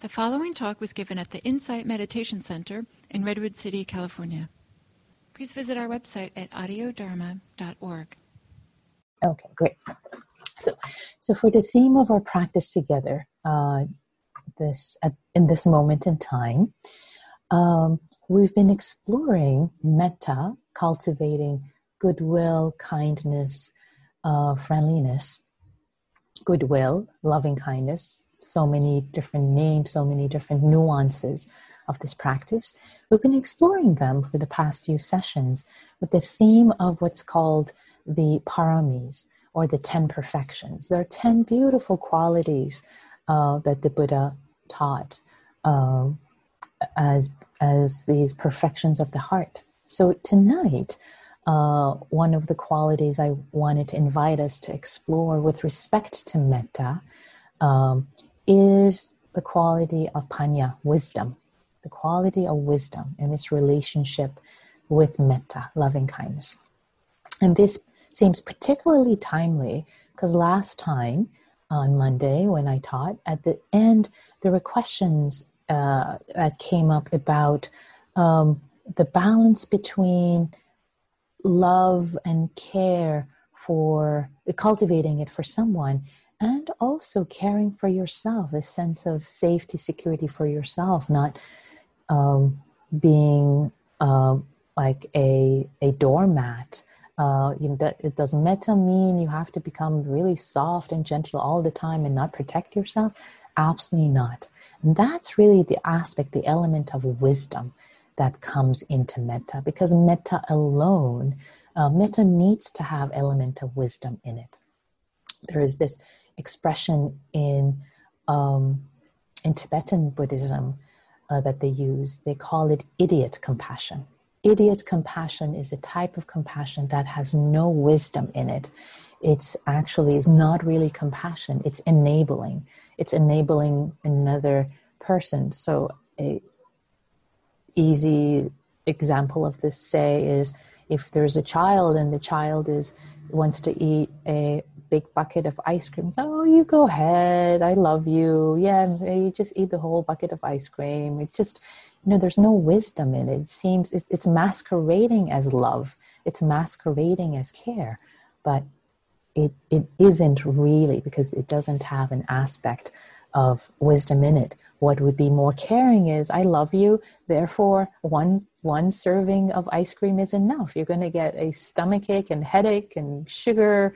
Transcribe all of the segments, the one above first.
The following talk was given at the Insight Meditation Center in Redwood City, California. Please visit our website at audiodharma.org. Okay, great. So, so for the theme of our practice together, uh, this at, in this moment in time, um, we've been exploring metta, cultivating goodwill, kindness, uh, friendliness, goodwill, loving kindness, so many different names, so many different nuances of this practice. We've been exploring them for the past few sessions with the theme of what's called the paramis or the 10 perfections. There are 10 beautiful qualities uh, that the Buddha taught uh, as, as these perfections of the heart. So tonight, uh, one of the qualities I wanted to invite us to explore with respect to metta um, is the quality of panya, wisdom, the quality of wisdom and its relationship with metta, loving kindness. And this seems particularly timely because last time on Monday when I taught, at the end, there were questions uh, that came up about um, the balance between love and care for cultivating it for someone and also caring for yourself a sense of safety security for yourself not um, being uh, like a, a doormat. Uh, you know, that it doesn't metta mean you have to become really soft and gentle all the time and not protect yourself. Absolutely not. And that's really the aspect the element of wisdom that comes into metta because metta alone, uh, metta needs to have element of wisdom in it. There is this expression in um, in Tibetan Buddhism uh, that they use. They call it idiot compassion. Idiot compassion is a type of compassion that has no wisdom in it. It's actually is not really compassion. It's enabling. It's enabling another person. So a, easy example of this say is if there's a child and the child is wants to eat a big bucket of ice cream oh you go ahead i love you. Yeah you just eat the whole bucket of ice cream. It just you know there's no wisdom in it. It seems it's, it's masquerading as love. It's masquerading as care. But it, it isn't really because it doesn't have an aspect of wisdom in it what would be more caring is, I love you, therefore one, one serving of ice cream is enough. You're going to get a stomach ache and headache and sugar.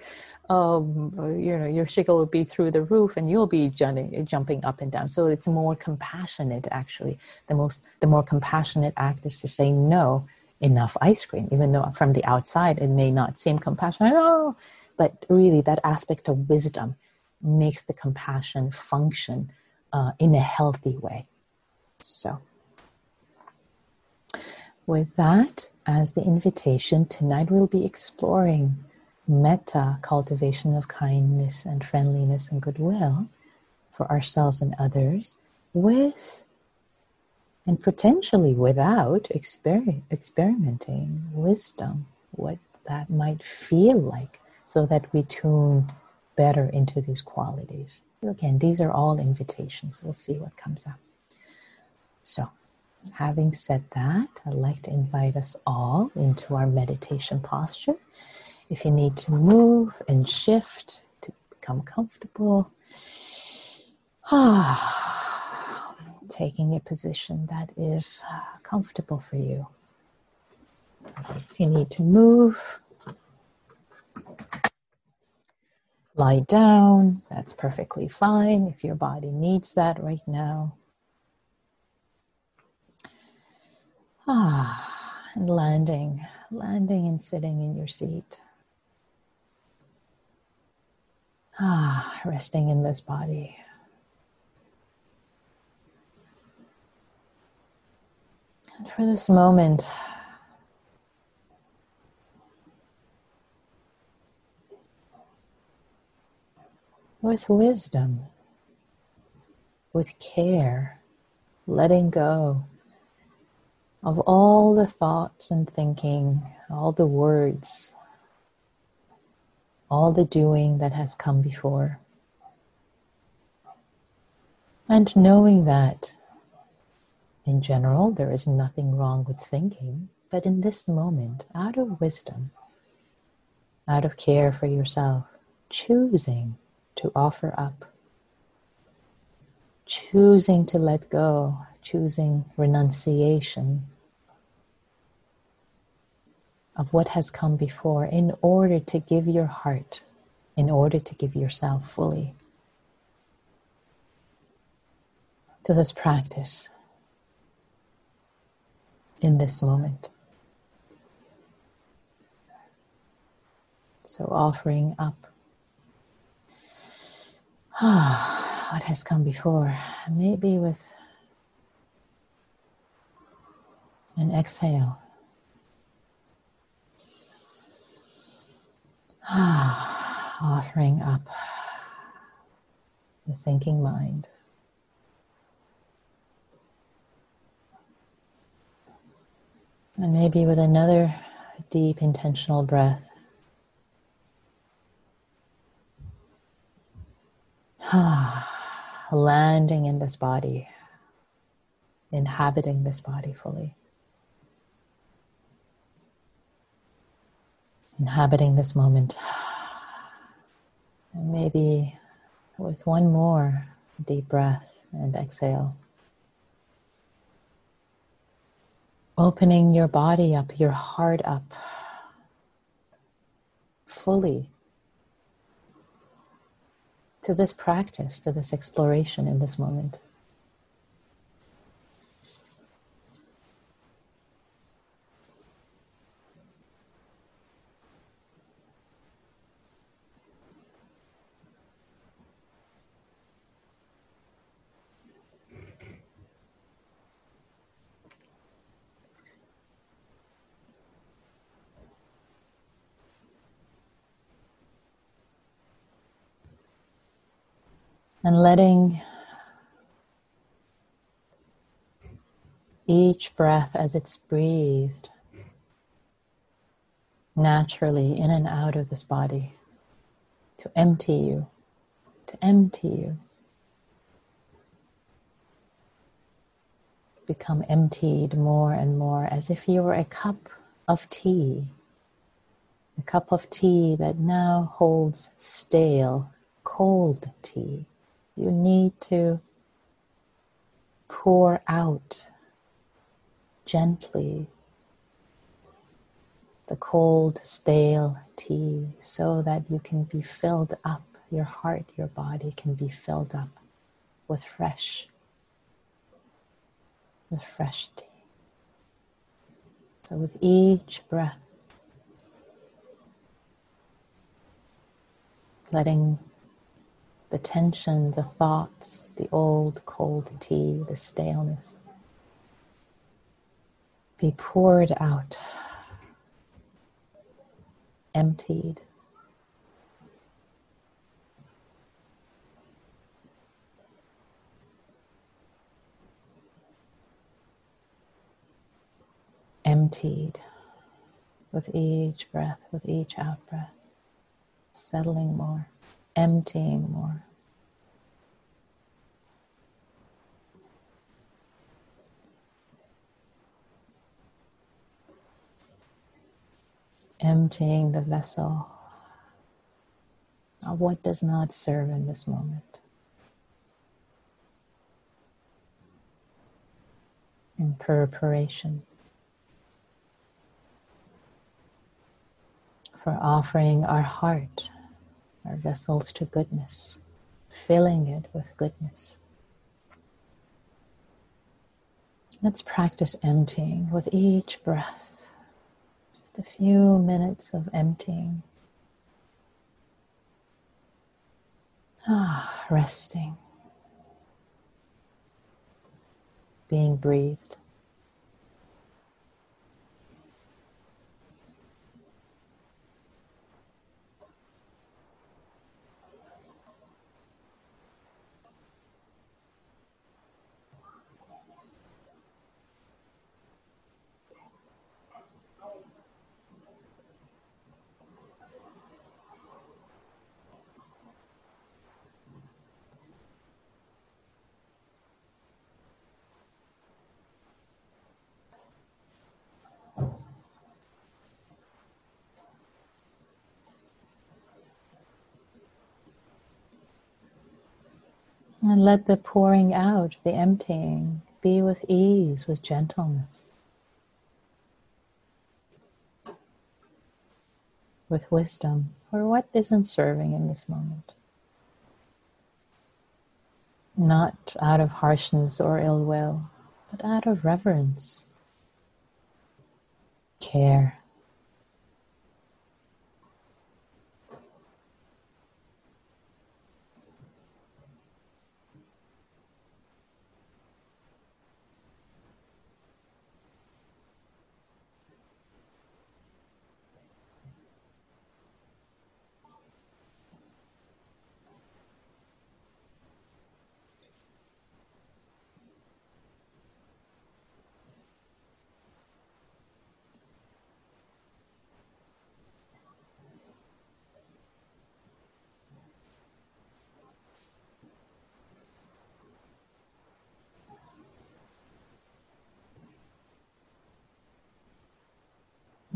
Um, you know, your sugar will be through the roof and you'll be jumping, up and down. So it's more compassionate, actually. The, most, the more compassionate act is to say no, enough ice cream, even though from the outside it may not seem compassionate. Oh, but really that aspect of wisdom makes the compassion function uh, in a healthy way. So, with that as the invitation, tonight we'll be exploring metta, cultivation of kindness and friendliness and goodwill for ourselves and others, with and potentially without exper- experimenting wisdom, what that might feel like, so that we tune better into these qualities. Again, these are all invitations. We'll see what comes up. So, having said that, I'd like to invite us all into our meditation posture. If you need to move and shift to become comfortable, ah, taking a position that is comfortable for you. If you need to move, Lie down, that's perfectly fine if your body needs that right now. Ah, and landing, landing and sitting in your seat. Ah, resting in this body. And for this moment, with wisdom, with care, letting go of all the thoughts and thinking, all the words, all the doing that has come before. And knowing that in general there is nothing wrong with thinking, but in this moment, out of wisdom, out of care for yourself, choosing to offer up, choosing to let go, choosing renunciation of what has come before in order to give your heart, in order to give yourself fully to this practice in this moment. So, offering up what has come before, maybe with an exhale. offering up the thinking mind. And maybe with another deep intentional breath. Landing in this body, inhabiting this body fully. Inhabiting this moment. And maybe with one more deep breath and exhale. Opening your body up, your heart up fully to this practice, to this exploration in this moment. And letting each breath as it's breathed naturally in and out of this body to empty you, to empty you. Become emptied more and more as if you were a cup of tea, a cup of tea that now holds stale, cold tea you need to pour out gently the cold, stale tea so that you can be filled up. Your heart, your body can be filled up with fresh, with fresh tea. So, with each breath, letting the tension, the thoughts, the old cold tea, the staleness. Be poured out, emptied. Emptied. With each breath, with each out breath, settling more emptying more. Emptying the vessel of what does not serve in this moment. In preparation for offering our heart our vessels to goodness, filling it with goodness. Let's practice emptying with each breath. Just a few minutes of emptying. Ah, resting. Being breathed. And let the pouring out, the emptying, be with ease, with gentleness, with wisdom, or what isn't serving in this moment. Not out of harshness or ill will, but out of reverence, care.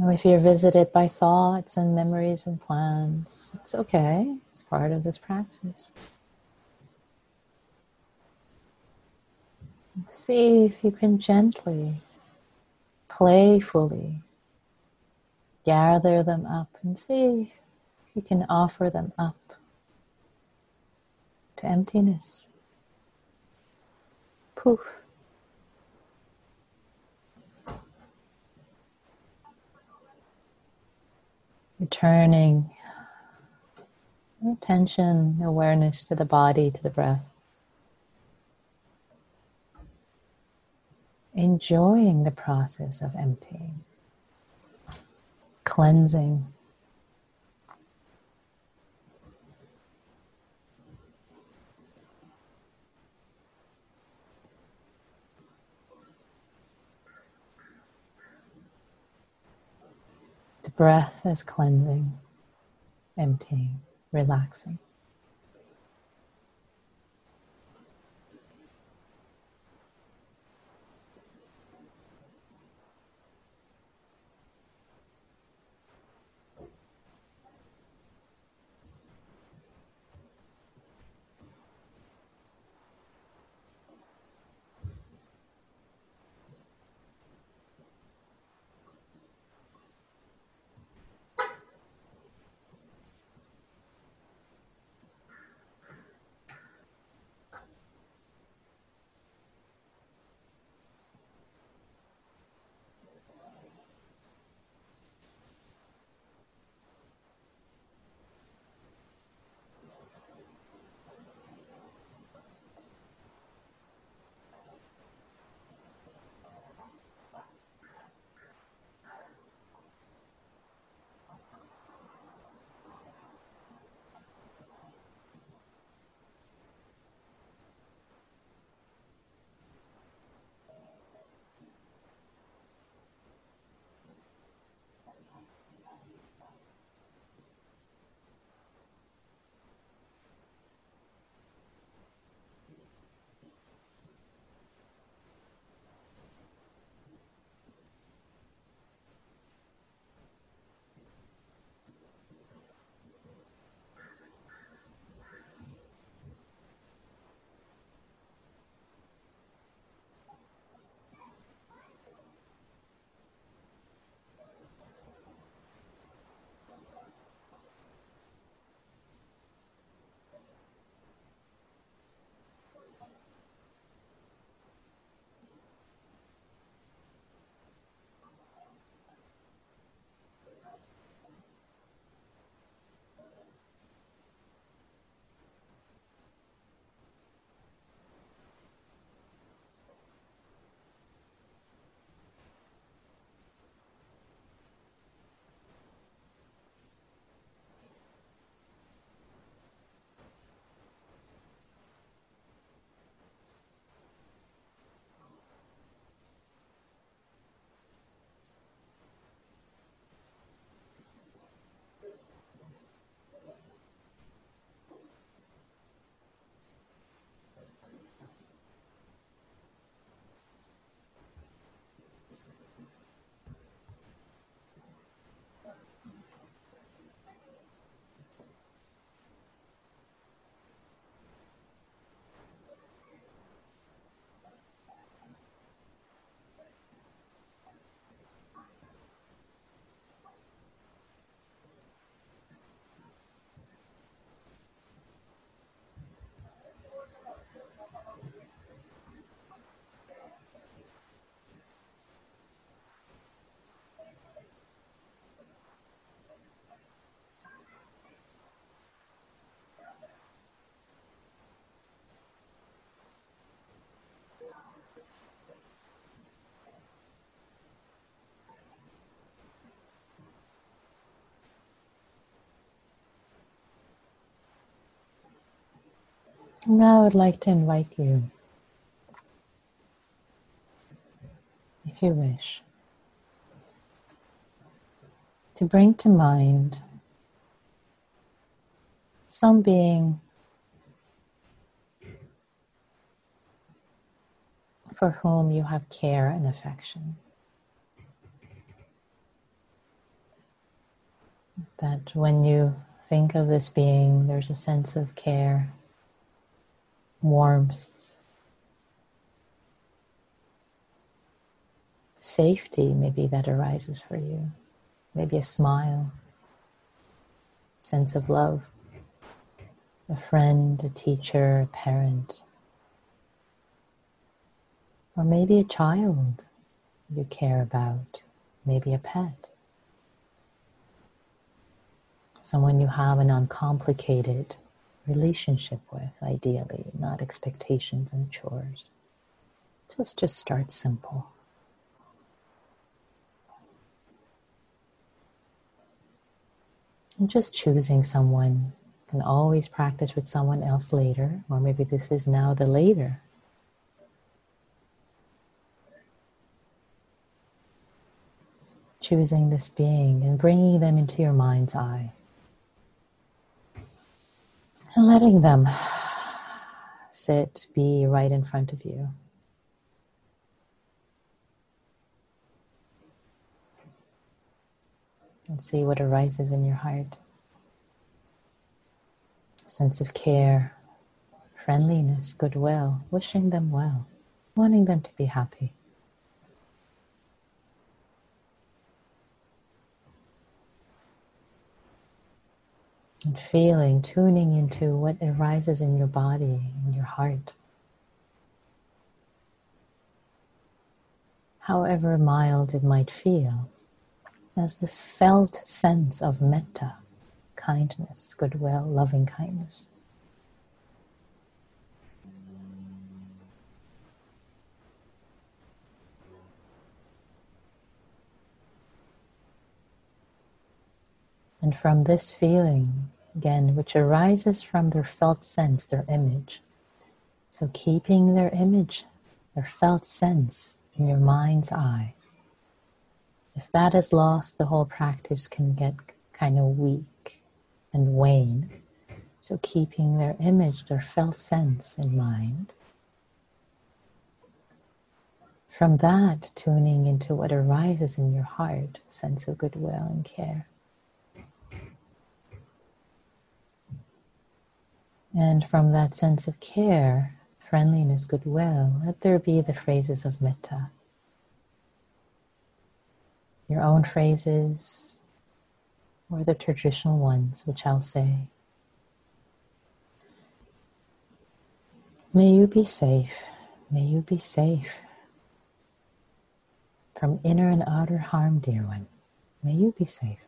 If you're visited by thoughts and memories and plans, it's okay. It's part of this practice. See if you can gently, playfully gather them up and see if you can offer them up to emptiness. Poof. Returning attention, awareness to the body, to the breath. Enjoying the process of emptying, cleansing. Breath is cleansing, emptying, relaxing. Now I'd like to invite you, if you wish, to bring to mind some being for whom you have care and affection. That when you think of this being, there's a sense of care, warmth, safety, maybe that arises for you, maybe a smile, sense of love, a friend, a teacher, a parent, or maybe a child you care about, maybe a pet. Someone you have an uncomplicated relationship with, ideally, not expectations and chores. Just just start simple. And just choosing someone can always practice with someone else later, or maybe this is now the later. Choosing this being and bringing them into your mind's eye. And letting them sit, be right in front of you. And see what arises in your heart. A sense of care, friendliness, goodwill, wishing them well, wanting them to be happy. And feeling, tuning into what arises in your body, in your heart. However mild it might feel, as this felt sense of metta, kindness, goodwill, loving kindness. And from this feeling, again, which arises from their felt sense, their image. So keeping their image, their felt sense in your mind's eye. If that is lost, the whole practice can get kind of weak and wane. So keeping their image, their felt sense in mind. From that, tuning into what arises in your heart, sense of goodwill and care. And from that sense of care, friendliness, goodwill, let there be the phrases of metta. Your own phrases or the traditional ones, which I'll say. May you be safe. May you be safe from inner and outer harm, dear one. May you be safe.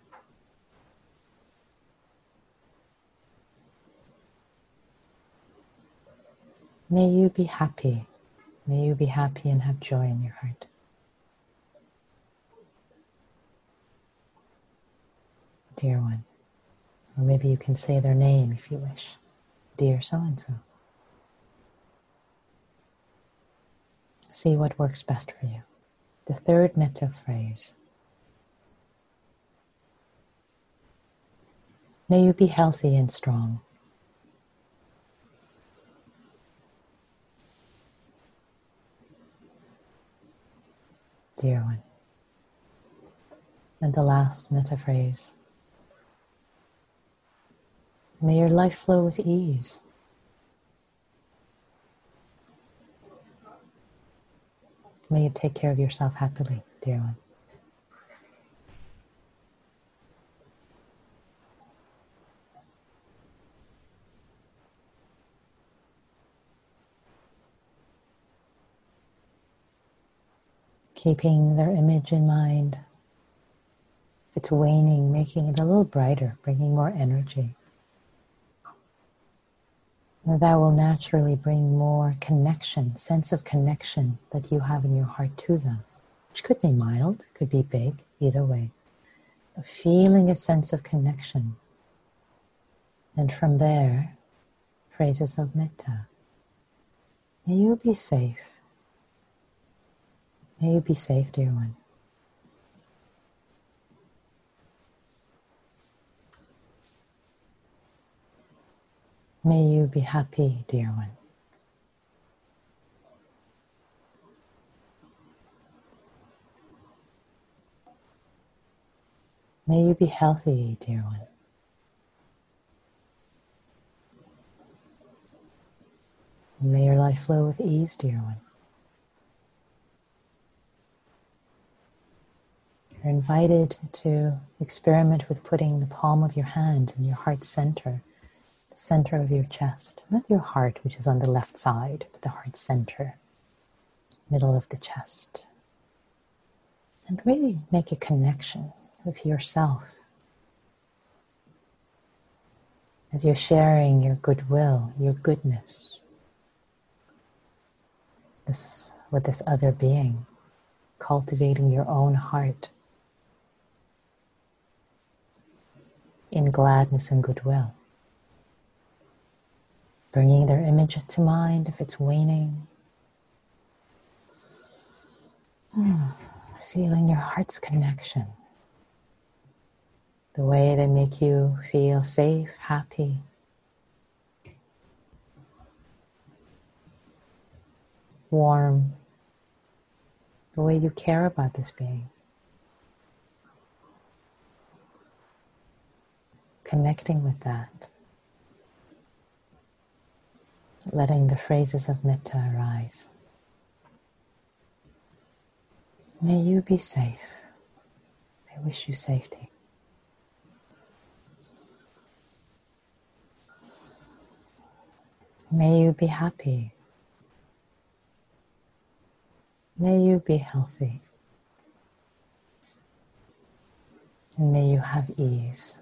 May you be happy. May you be happy and have joy in your heart. Dear one. Or maybe you can say their name if you wish. Dear so and so. See what works best for you. The third metta phrase. May you be healthy and strong. Dear one. And the last metta phrase. May your life flow with ease. May you take care of yourself happily, dear one. Keeping their image in mind. If it's waning, making it a little brighter, bringing more energy. And that will naturally bring more connection, sense of connection that you have in your heart to them, which could be mild, could be big, either way. But feeling a sense of connection. And from there, phrases of metta. May you be safe. May you be safe, dear one. May you be happy, dear one. May you be healthy, dear one. May your life flow with ease, dear one. You're invited to experiment with putting the palm of your hand in your heart center, the center of your chest. Not your heart, which is on the left side, but the heart center, middle of the chest. And really make a connection with yourself. As you're sharing your goodwill, your goodness, this with this other being, cultivating your own heart in gladness and goodwill. Bringing their image to mind if it's waning. Hmm, feeling your heart's connection. The way they make you feel safe, happy. Warm. The way you care about this being. Connecting with that, letting the phrases of metta arise. May you be safe. I wish you safety. May you be happy. May you be healthy. May you have ease.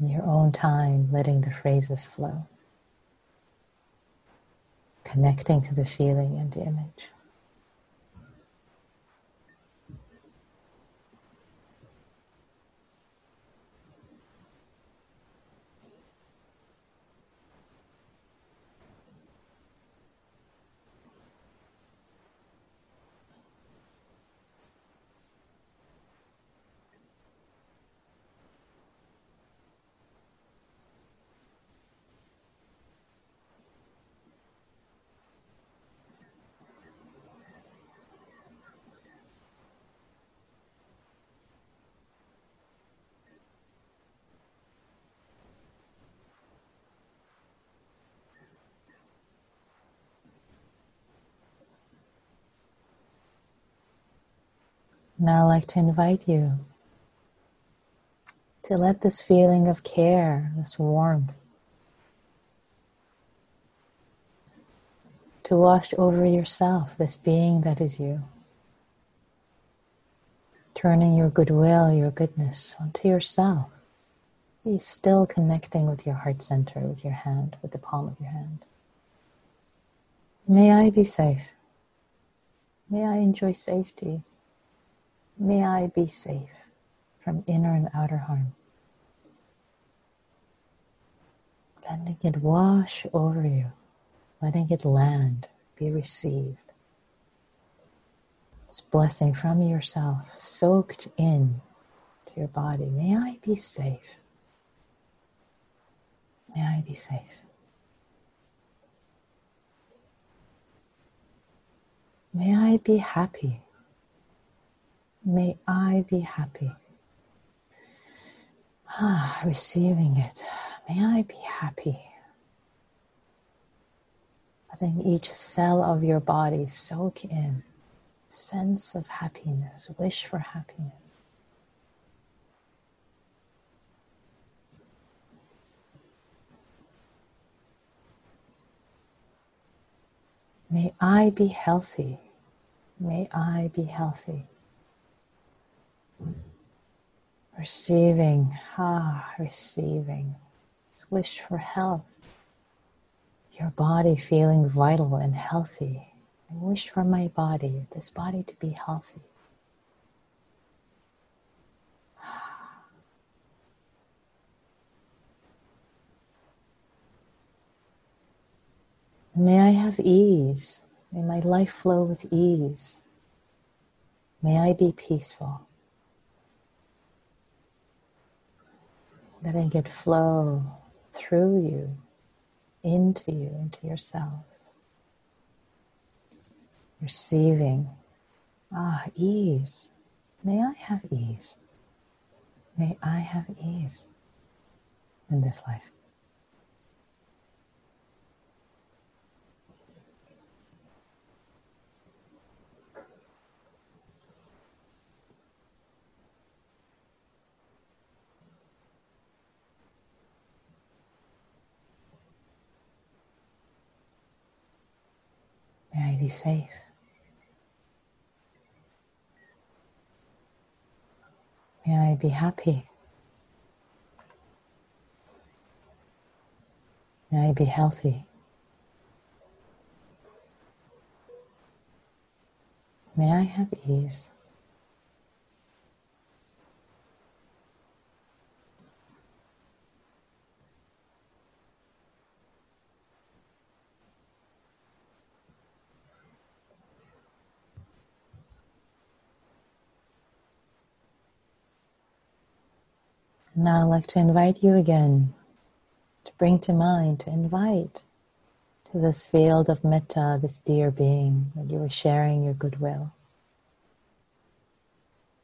In your own time, letting the phrases flow, connecting to the feeling and the image. Now, I'd like to invite you to let this feeling of care, this warmth, to wash over yourself, this being that is you. Turning your goodwill, your goodness onto yourself. Be still connecting with your heart center, with your hand, with the palm of your hand. May I be safe. May I enjoy safety. May I be safe from inner and outer harm. Letting it wash over you, letting it land, be received. This blessing from yourself soaked in to your body. May I be safe. May I be safe. May I be happy. May I be happy. Ah, receiving it. May I be happy. Letting each cell of your body soak in sense of happiness, wish for happiness. May I be healthy. May I be healthy. Receiving, ah, receiving. Wish for health. Your body feeling vital and healthy. I wish for my body, this body to be healthy. May I have ease. May my life flow with ease. May I be peaceful. Letting it flow through you, into you, into yourselves. Receiving, ah, ease. May I have ease. May I have ease in this life. Be safe. May I be happy. May I be healthy. May I have ease. Now I'd like to invite you again to bring to mind, to invite to this field of metta, this dear being that you are sharing your goodwill.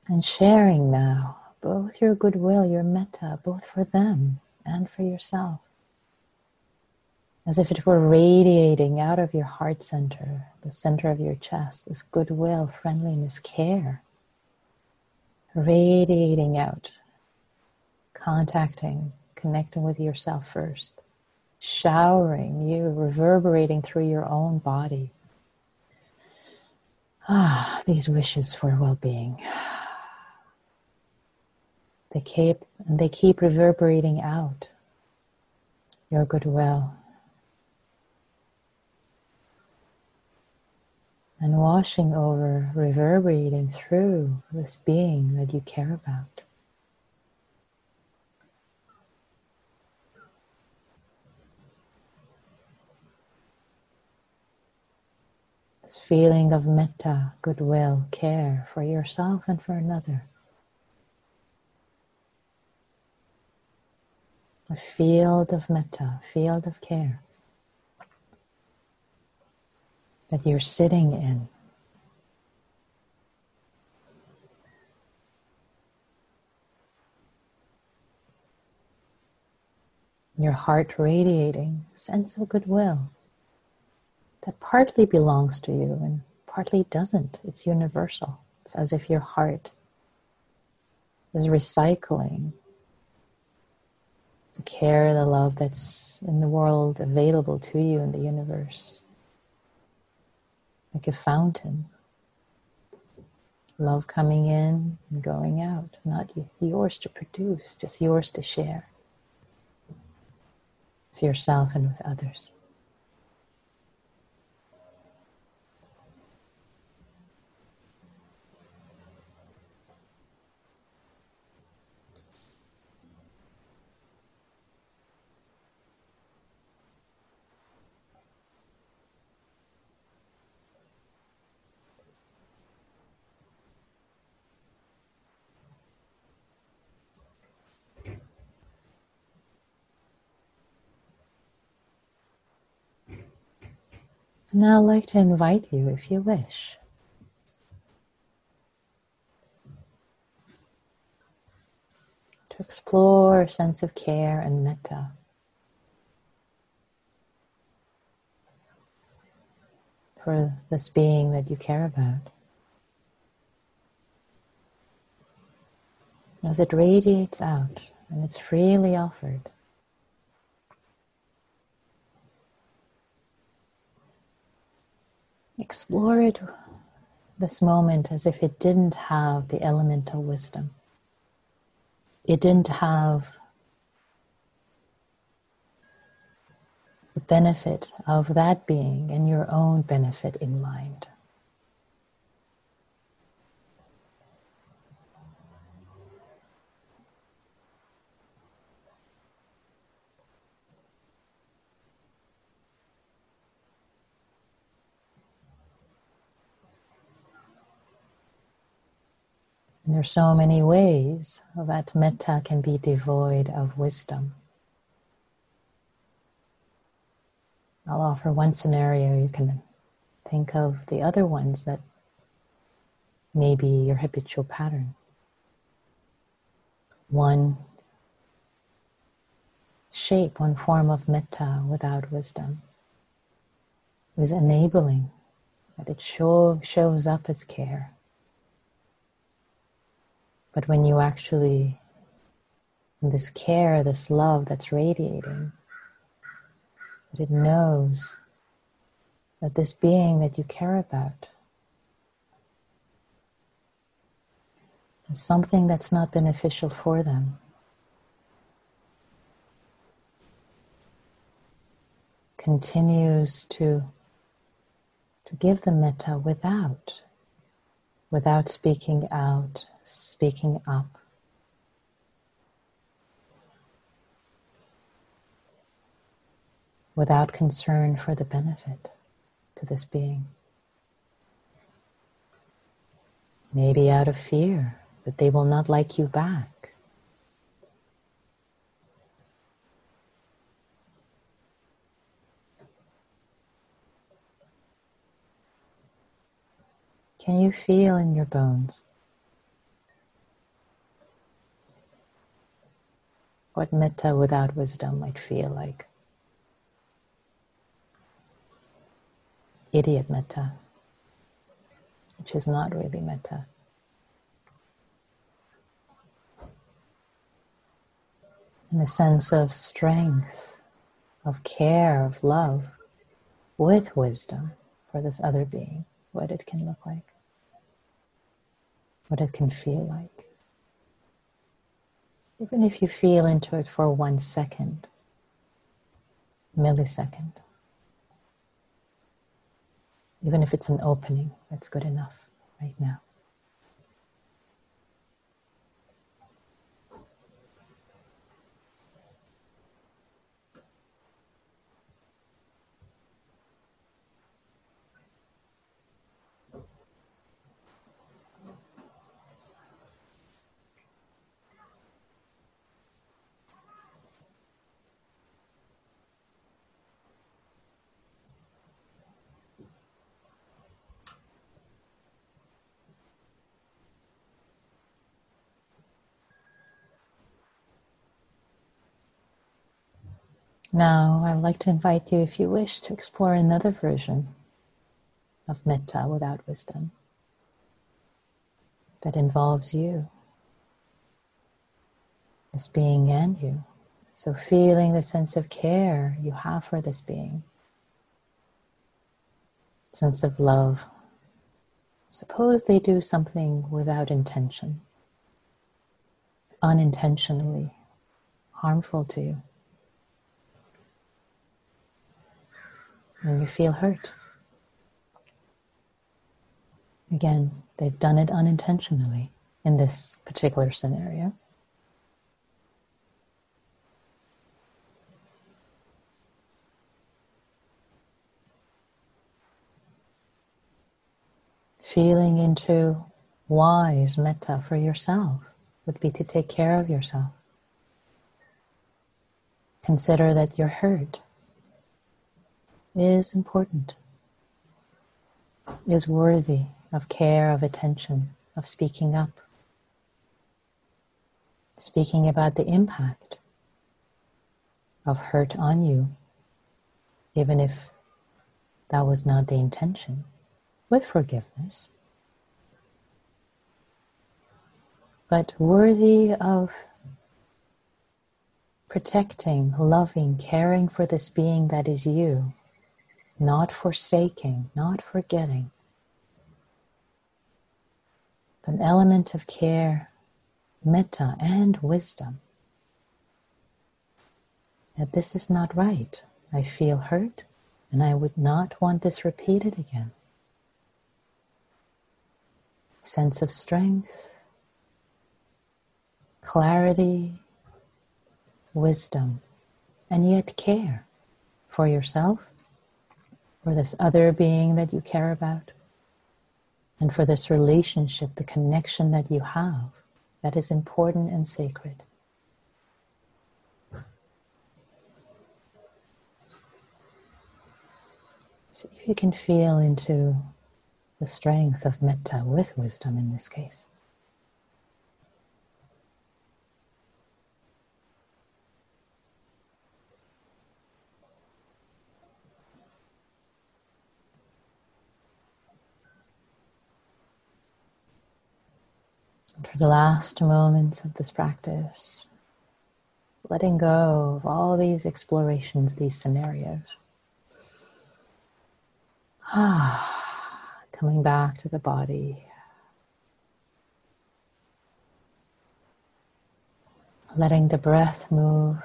And sharing now both your goodwill, your metta, both for them and for yourself. As if it were radiating out of your heart center, the center of your chest, this goodwill, friendliness, care, radiating out contacting, connecting with yourself first, showering you, reverberating through your own body. Ah, these wishes for well-being. They keep they keep reverberating out your goodwill. And washing over, reverberating through this being that you care about. This feeling of metta, goodwill, care for yourself and for another. A field of metta, field of care that you're sitting in. Your heart radiating sense of goodwill that partly belongs to you and partly doesn't. It's universal. It's as if your heart is recycling the care, the love that's in the world available to you in the universe. Like a fountain. Love coming in and going out, not yours to produce, just yours to share with yourself and with others. Now I'd like to invite you, if you wish, to explore a sense of care and metta. For this being that you care about. As it radiates out and it's freely offered. Explore it, this moment as if it didn't have the elemental wisdom. It didn't have the benefit of that being and your own benefit in mind. There are so many ways that metta can be devoid of wisdom. I'll offer one scenario. You can think of the other ones that may be your habitual pattern. One shape, one form of metta without wisdom is enabling, that it show, shows up as care. But when you actually, this care, this love that's radiating, that it knows that this being that you care about is something that's not beneficial for them. Continues to, to give the metta without, without speaking out, speaking up. Without concern for the benefit to this being. Maybe out of fear that they will not like you back. Can you feel in your bones what metta without wisdom might feel like? Idiot metta, which is not really metta. in the sense of strength, of care, of love, with wisdom for this other being, what it can look like, what it can feel like. Even if you feel into it for one second, millisecond, even if it's an opening, that's good enough right now. Now, I'd like to invite you, if you wish, to explore another version of metta without wisdom that involves you, this being and you. So, feeling the sense of care you have for this being, sense of love. Suppose they do something without intention, unintentionally harmful to you. And you feel hurt. Again, they've done it unintentionally in this particular scenario. Feeling into wise metta for yourself would be to take care of yourself. Consider that you're hurt is important, is worthy of care, of attention, of speaking up, speaking about the impact of hurt on you, even if that was not the intention, with forgiveness. But worthy of protecting, loving, caring for this being that is you not forsaking, not forgetting. An element of care, metta, and wisdom. That this is not right. I feel hurt and I would not want this repeated again. Sense of strength, clarity, wisdom, and yet care for yourself or this other being that you care about. and for this relationship, the connection that you have that is important and sacred. See if you can feel into the strength of metta with wisdom in this case. For the last moments of this practice, letting go of all these explorations, these scenarios. Coming back to the body. Letting the breath move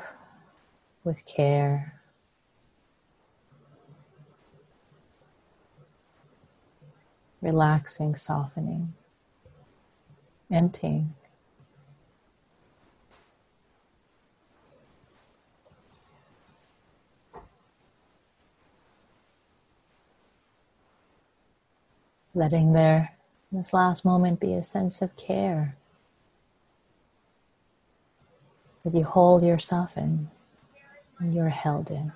with care. Relaxing, softening emptying. Letting there, this last moment, be a sense of care that you hold yourself in and you're held in.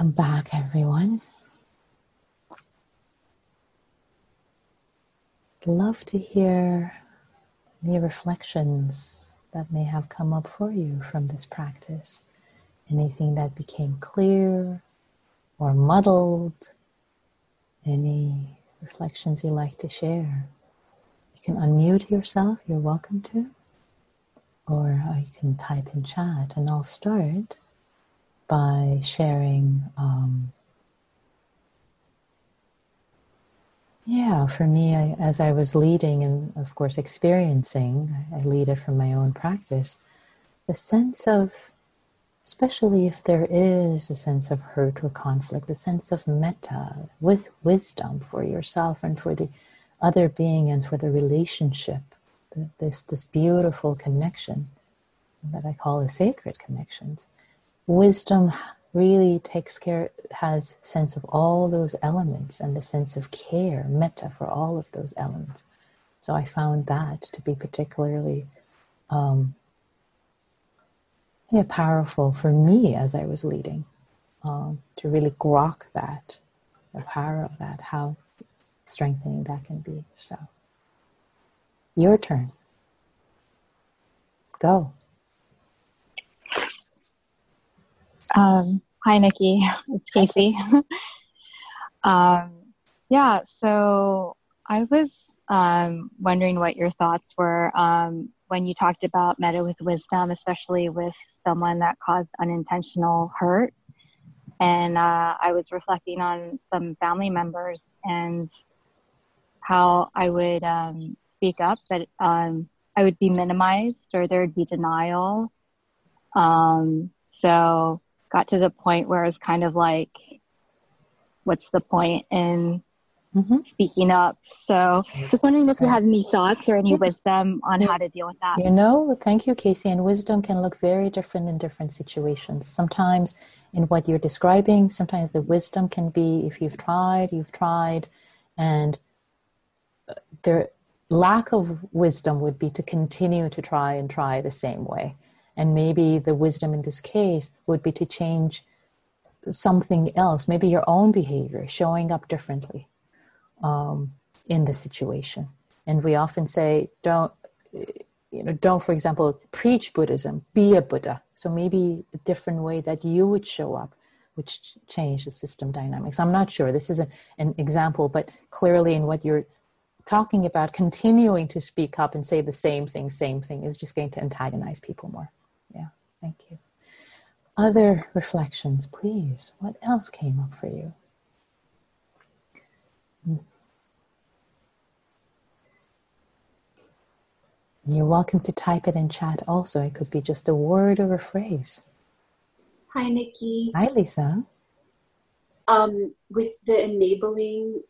Welcome back, everyone. I'd love to hear the reflections that may have come up for you from this practice. Anything that became clear or muddled, any reflections you like to share. You can unmute yourself, you're welcome to, or you can type in chat, and I'll start by sharing. Um, yeah, for me, I, as I was leading and, of course, experiencing, I lead it from my own practice, the sense of, especially if there is a sense of hurt or conflict, the sense of metta with wisdom for yourself and for the other being and for the relationship, this, this beautiful connection that I call the sacred connections wisdom really takes care has sense of all those elements and the sense of care metta for all of those elements. So i found that to be particularly um, yeah, powerful for me as i was leading um, to really grok that the power of that how strengthening that can be. So your turn. Go Um, hi, Nikki. It's Casey. um, yeah, so I was um, wondering what your thoughts were um, when you talked about metta with wisdom, especially with someone that caused unintentional hurt. And uh, I was reflecting on some family members and how I would um, speak up, but um, I would be minimized or there would be denial. Um, so got to the point where it's kind of like, what's the point in mm-hmm. speaking up? So just wondering if you had any thoughts or any wisdom on how to deal with that. You know, thank you, Casey. And wisdom can look very different in different situations. Sometimes in what you're describing, sometimes the wisdom can be if you've tried, you've tried, and uh, there lack of wisdom would be to continue to try and try the same way and maybe the wisdom in this case would be to change something else, maybe your own behavior, showing up differently um, in the situation. And we often say, don't, you know, don't, for example, preach Buddhism, be a Buddha. So maybe a different way that you would show up, which change the system dynamics. I'm not sure. This is a, an example, but clearly in what you're talking about, continuing to speak up and say the same thing, same thing, is just going to antagonize people more. Thank you. other reflections, please? What else came up for you? You're welcome to type it in chat also. It could be just a word or a phrase. Hi, Nikki. Hi, Lisa. Um, with the enabling,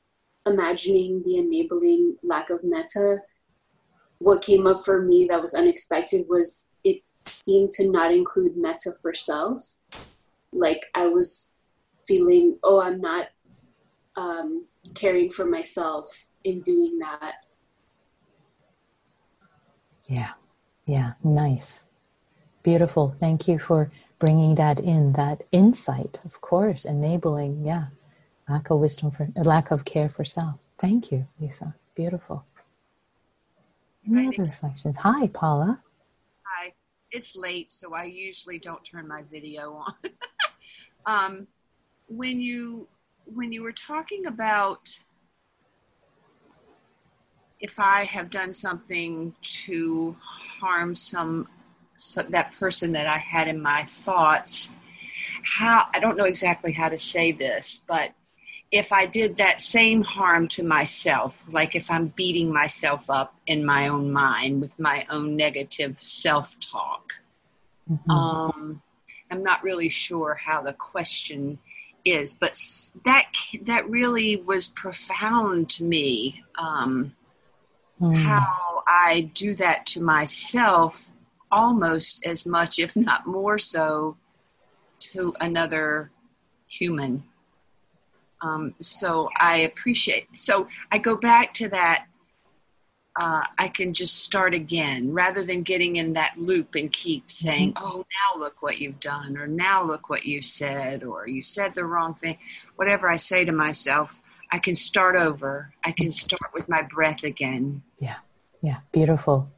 imagining the enabling lack of metta, what came up for me that was unexpected was it seemed to not include metta for self. Like I was feeling, oh, I'm not um, caring for myself in doing that. Yeah, yeah, nice. Beautiful. Thank you for bringing that in, that insight, of course, enabling, yeah, lack of wisdom for, lack of care for self. Thank you, Lisa. Beautiful. Any other reflections? Hi, Paula. It's late, so I usually don't turn my video on. um, when you when you were talking about if I have done something to harm some so that person that I had in my thoughts, how I don't know exactly how to say this, but if I did that same harm to myself, like if I'm beating myself up in my own mind with my own negative self talk, mm-hmm. um, I'm not really sure how the question is, but that that really was profound to me. Um, mm. How I do that to myself, almost as much, if not more so, to another human. Um, so I appreciate. So I go back to that. Uh, I can just start again rather than getting in that loop and keep saying, mm-hmm. "Oh, now look what you've done," or "Now look what you said," or "You said the wrong thing." Whatever I say to myself, I can start over. I can start with my breath again. Yeah, yeah, beautiful.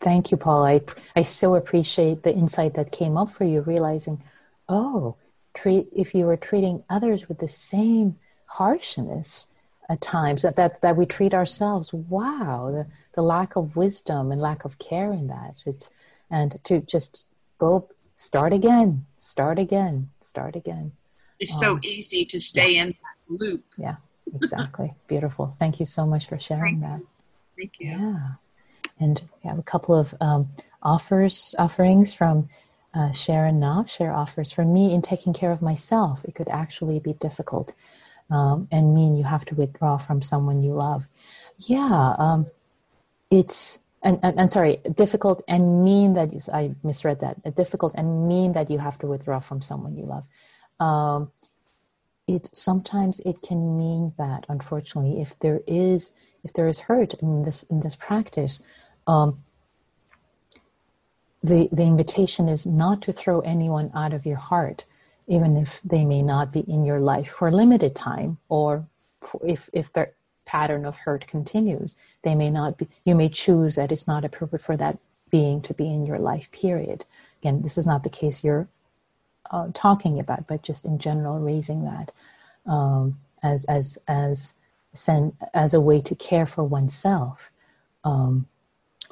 Thank you, Paul. I I so appreciate the insight that came up for you, realizing, oh, treat if you were treating others with the same harshness at times that, that, that we treat ourselves. Wow, the, the lack of wisdom and lack of care in that. It's, and to just go start again, start again, start again. It's um, so easy to stay yeah. in that loop. Yeah, exactly. Beautiful. Thank you so much for sharing Thank that. You. Thank you. Yeah. And we have a couple of um, offers, offerings from uh, Sharon Knopf. Share offers for me in taking care of myself. It could actually be difficult um, and mean you have to withdraw from someone you love. Yeah, um, it's and, and, and, sorry, difficult and mean that you, I misread that. Difficult and mean that you have to withdraw from someone you love. Um, it sometimes it can mean that unfortunately, if there is if there is hurt in this in this practice, um, the the invitation is not to throw anyone out of your heart, even if they may not be in your life for a limited time or if if their pattern of hurt continues they may not be you may choose that it's not appropriate for that being to be in your life period. Again this is not the case you're uh, talking about but just in general raising that um, as as as as a way to care for oneself um,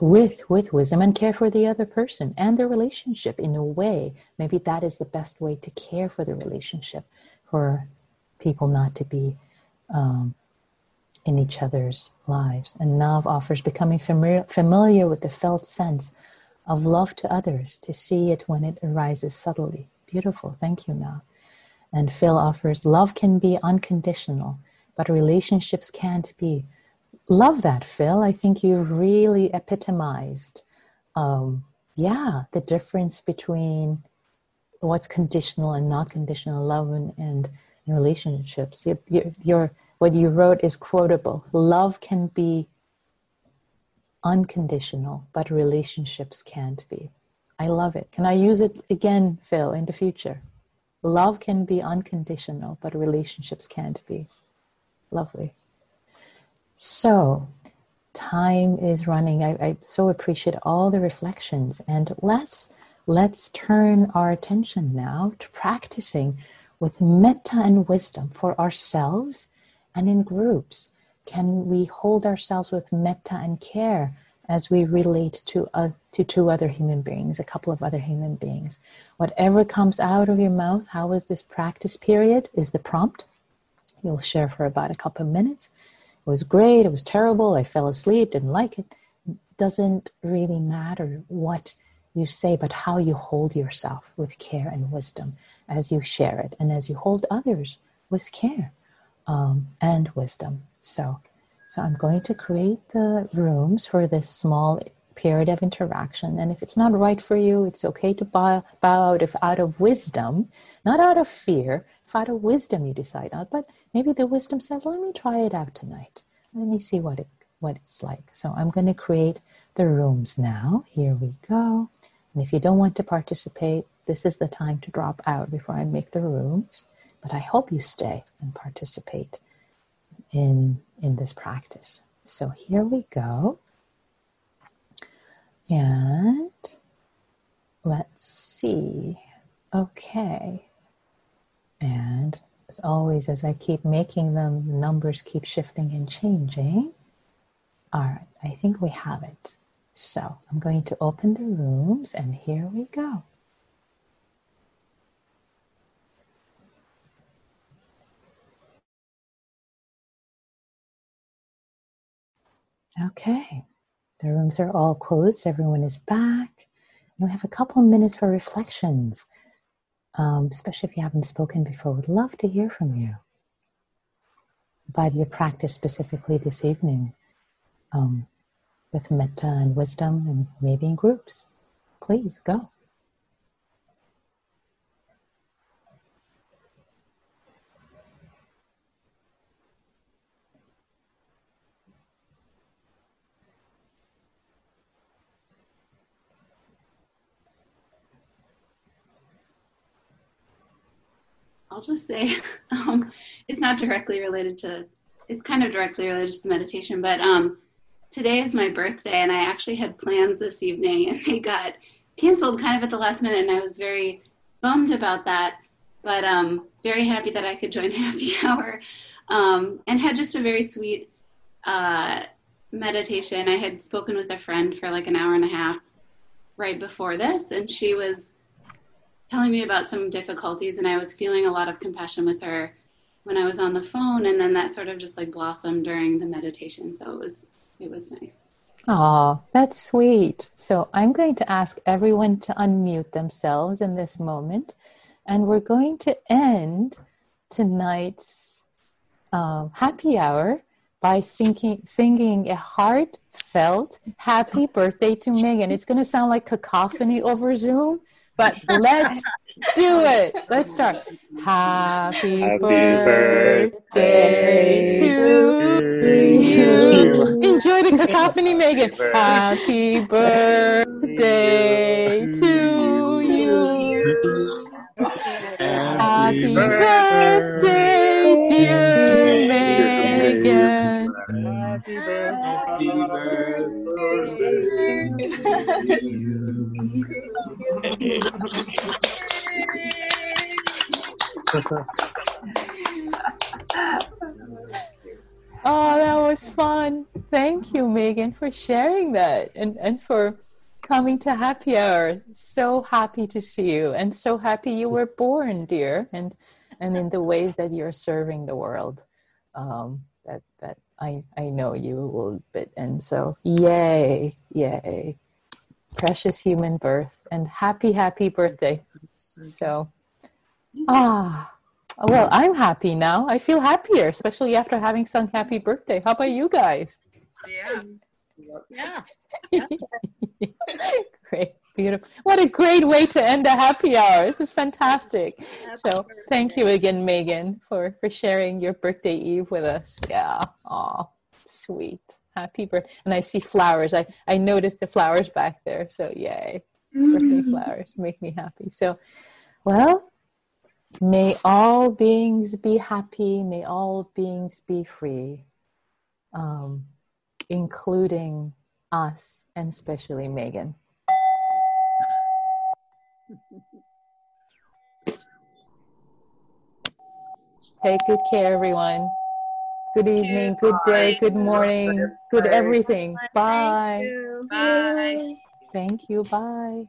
with with wisdom and care for the other person and the relationship in a way. Maybe that is the best way to care for the relationship for people not to be um, in each other's lives. And nav offers becoming familiar, familiar with the felt sense of love to others to see it when it arises subtly. Beautiful. Thank you nav. And phil offers love can be unconditional but relationships can't be love that, Phil. I think you've really epitomized, um, yeah, the difference between what's conditional and not conditional love and, and, relationships. Your, your, what you wrote is quotable. Love can be unconditional, but relationships can't be. I love it. Can I use it again, Phil, in the future? Love can be unconditional, but relationships can't be. Lovely. So, time is running. I, I, so appreciate all the reflections, and let's let's turn our attention now to practicing with metta and wisdom for ourselves and in groups. Can we hold ourselves with metta and care as we relate to uh, to two other human beings, a couple of other human beings. Whatever comes out of your mouth, how was this practice period? Is the prompt. You'll share for about a couple of minutes. It was great. It was terrible. I fell asleep. Didn't like it. Doesn't really matter what you say, but how you hold yourself with care and wisdom as you share it, and as you hold others with care um, and wisdom. So so I'm going to create the rooms for this small period of interaction. And if it's not right for you, it's okay to bow, bow out, if out of wisdom, not out of fear. If out of wisdom you decide not, but maybe the wisdom says, let me try it out tonight. Let me see what it what it's like. So I'm going to create the rooms now. Here we go. And if you don't want to participate, this is the time to drop out before I make the rooms. But I hope you stay and participate in in this practice. So here we go. And let's see. Okay. And as always, as I keep making them, the numbers keep shifting and changing. All right, I think we have it. So I'm going to open the rooms, and here we go. Okay, the rooms are all closed, everyone is back. And we have a couple of minutes for reflections, um, especially if you haven't spoken before. Would love to hear from you about your practice specifically this evening um, with metta and wisdom and maybe in groups. Please go. Just say um, it's not directly related to, it's kind of directly related to the meditation, but um, today is my birthday and I actually had plans this evening and they got canceled kind of at the last minute and I was very bummed about that, but um, very happy that I could join Happy Hour um, and had just a very sweet uh, meditation. I had spoken with a friend for like an hour and a half right before this and she was telling me about some difficulties, and I was feeling a lot of compassion with her when I was on the phone, and then that sort of just like blossomed during the meditation. So it was it was nice. Oh, that's sweet. So I'm going to ask everyone to unmute themselves in this moment, and we're going to end tonight's um, happy hour by singing, singing a heartfelt happy birthday to Megan. It's going to sound like cacophony over Zoom, but let's do it. Let's start. Happy, Happy birthday, birthday to you. Enjoy the cacophony, Megan. Happy birthday to you. Happy birthday, dear Megan. Happy birthday to you. oh, that was fun. Thank you, Megan, for sharing that and, and for coming to happy hour. So happy to see you and so happy you were born, dear, and and in the ways that you're serving the world. Um, that that I I know you will bit and so yay, yay precious human birth and happy, happy birthday. So, ah, well, I'm happy now. I feel happier, especially after having sung happy birthday. How about you guys? Yeah. Yeah. great. Beautiful. What a great way to end a happy hour. This is fantastic. Happy so birthday. thank you again, Megan, for, for sharing your birthday eve with us. Yeah. Aw, sweet. Happy birthday. And I see flowers. I, I noticed the flowers back there. So, yay. Birthday flowers make me happy. So, well, may all beings be happy. May all beings be free, um, including us and especially Megan. Take good care, everyone. Good evening, good day, good morning, Good everything. Thank Bye. you. Bye. Thank you. Bye.